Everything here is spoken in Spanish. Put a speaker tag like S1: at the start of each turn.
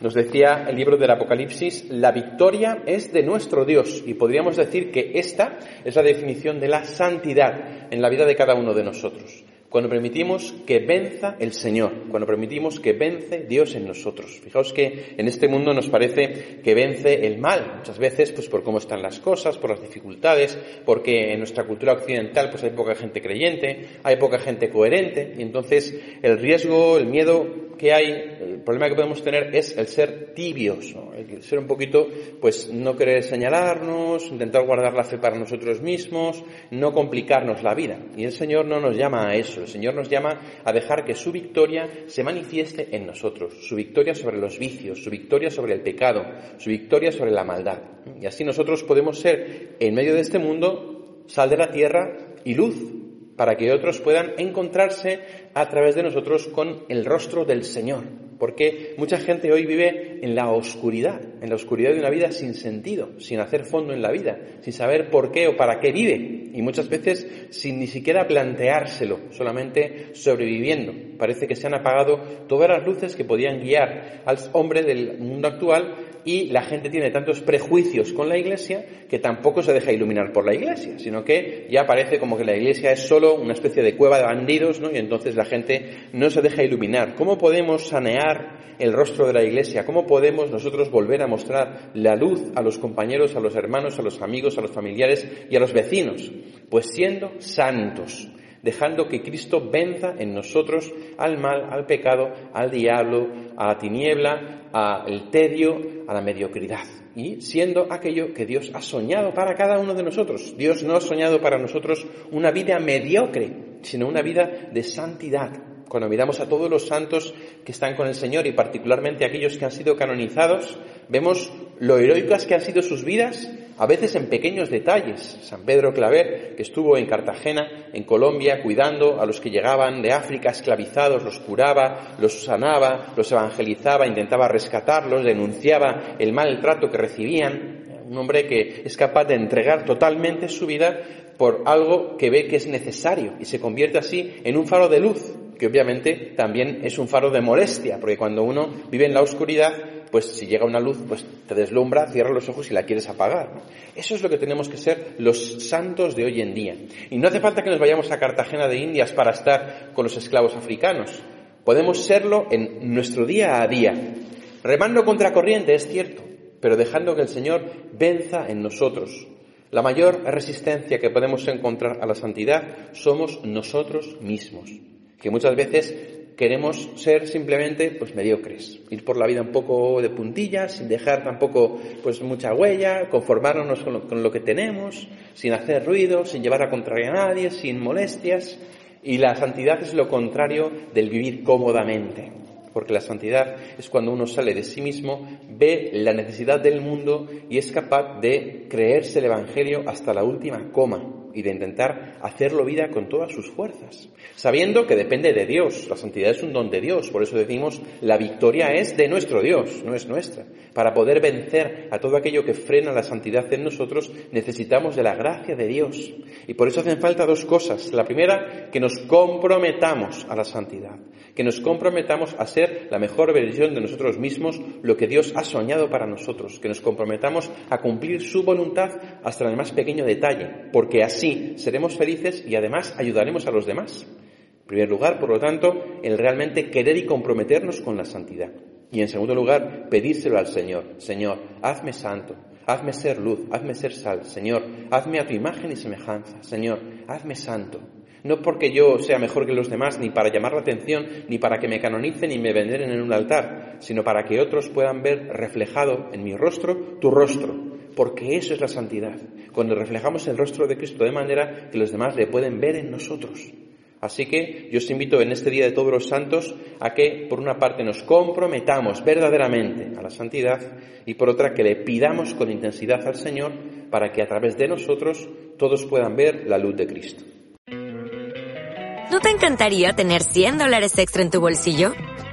S1: Nos decía el libro del Apocalipsis, la victoria es de nuestro Dios y podríamos decir que esta es la definición de la santidad en la vida de cada uno de nosotros. Cuando permitimos que venza el Señor, cuando permitimos que vence Dios en nosotros. Fijaos que en este mundo nos parece que vence el mal, muchas veces pues por cómo están las cosas, por las dificultades, porque en nuestra cultura occidental pues hay poca gente creyente, hay poca gente coherente, y entonces el riesgo, el miedo que hay, el problema que podemos tener es el ser tibios, el ser un poquito, pues no querer señalarnos, intentar guardar la fe para nosotros mismos, no complicarnos la vida. Y el Señor no nos llama a eso, el Señor nos llama a dejar que su victoria se manifieste en nosotros, su victoria sobre los vicios, su victoria sobre el pecado, su victoria sobre la maldad. Y así nosotros podemos ser, en medio de este mundo, sal de la tierra y luz, para que otros puedan encontrarse a través de nosotros con el rostro del Señor. Porque mucha gente hoy vive en la oscuridad, en la oscuridad de una vida sin sentido, sin hacer fondo en la vida, sin saber por qué o para qué vive, y muchas veces sin ni siquiera planteárselo, solamente sobreviviendo. Parece que se han apagado todas las luces que podían guiar al hombre del mundo actual y la gente tiene tantos prejuicios con la iglesia que tampoco se deja iluminar por la iglesia, sino que ya parece como que la iglesia es solo una especie de cueva de bandidos, ¿no? Y entonces la gente no se deja iluminar. ¿Cómo podemos sanear el rostro de la iglesia? ¿Cómo podemos nosotros volver a mostrar la luz a los compañeros, a los hermanos, a los amigos, a los familiares y a los vecinos? Pues siendo santos dejando que Cristo venza en nosotros al mal, al pecado, al diablo, a la tiniebla, al tedio, a la mediocridad. Y siendo aquello que Dios ha soñado para cada uno de nosotros. Dios no ha soñado para nosotros una vida mediocre, sino una vida de santidad. Cuando miramos a todos los santos que están con el Señor y particularmente aquellos que han sido canonizados, vemos lo heroicas que han sido sus vidas a veces en pequeños detalles. San Pedro Claver, que estuvo en Cartagena, en Colombia, cuidando a los que llegaban de África esclavizados, los curaba, los sanaba, los evangelizaba, intentaba rescatarlos, denunciaba el maltrato que recibían. Un hombre que es capaz de entregar totalmente su vida por algo que ve que es necesario y se convierte así en un faro de luz, que obviamente también es un faro de molestia, porque cuando uno vive en la oscuridad, pues si llega una luz, pues te deslumbra, cierra los ojos y la quieres apagar. Eso es lo que tenemos que ser los santos de hoy en día. Y no hace falta que nos vayamos a Cartagena de Indias para estar con los esclavos africanos. Podemos serlo en nuestro día a día. Remando contra corriente, es cierto, pero dejando que el Señor venza en nosotros. La mayor resistencia que podemos encontrar a la santidad somos nosotros mismos, que muchas veces queremos ser simplemente pues mediocres, ir por la vida un poco de puntillas, sin dejar tampoco pues mucha huella, conformarnos con lo, con lo que tenemos, sin hacer ruido, sin llevar a contraria a nadie, sin molestias. Y la santidad es lo contrario del vivir cómodamente. Porque la santidad es cuando uno sale de sí mismo, ve la necesidad del mundo y es capaz de creerse el Evangelio hasta la última coma y de intentar hacerlo vida con todas sus fuerzas, sabiendo que depende de Dios, la santidad es un don de Dios, por eso decimos la victoria es de nuestro Dios, no es nuestra. Para poder vencer a todo aquello que frena la santidad en nosotros, necesitamos de la gracia de Dios. Y por eso hacen falta dos cosas. La primera, que nos comprometamos a la santidad que nos comprometamos a ser la mejor versión de nosotros mismos, lo que Dios ha soñado para nosotros, que nos comprometamos a cumplir su voluntad hasta el más pequeño detalle, porque seremos felices y además ayudaremos a los demás. En primer lugar, por lo tanto, el realmente querer y comprometernos con la santidad. Y en segundo lugar, pedírselo al Señor. Señor, hazme santo, hazme ser luz, hazme ser sal. Señor, hazme a tu imagen y semejanza. Señor, hazme santo. No porque yo sea mejor que los demás, ni para llamar la atención, ni para que me canonicen y me veneren en un altar, sino para que otros puedan ver reflejado en mi rostro tu rostro, porque eso es la santidad, cuando reflejamos el rostro de Cristo de manera que los demás le pueden ver en nosotros. Así que yo os invito en este Día de Todos los Santos a que, por una parte, nos comprometamos verdaderamente a la santidad y, por otra, que le pidamos con intensidad al Señor para que a través de nosotros todos puedan ver la luz de Cristo.
S2: ¿No te encantaría tener 100 dólares extra en tu bolsillo?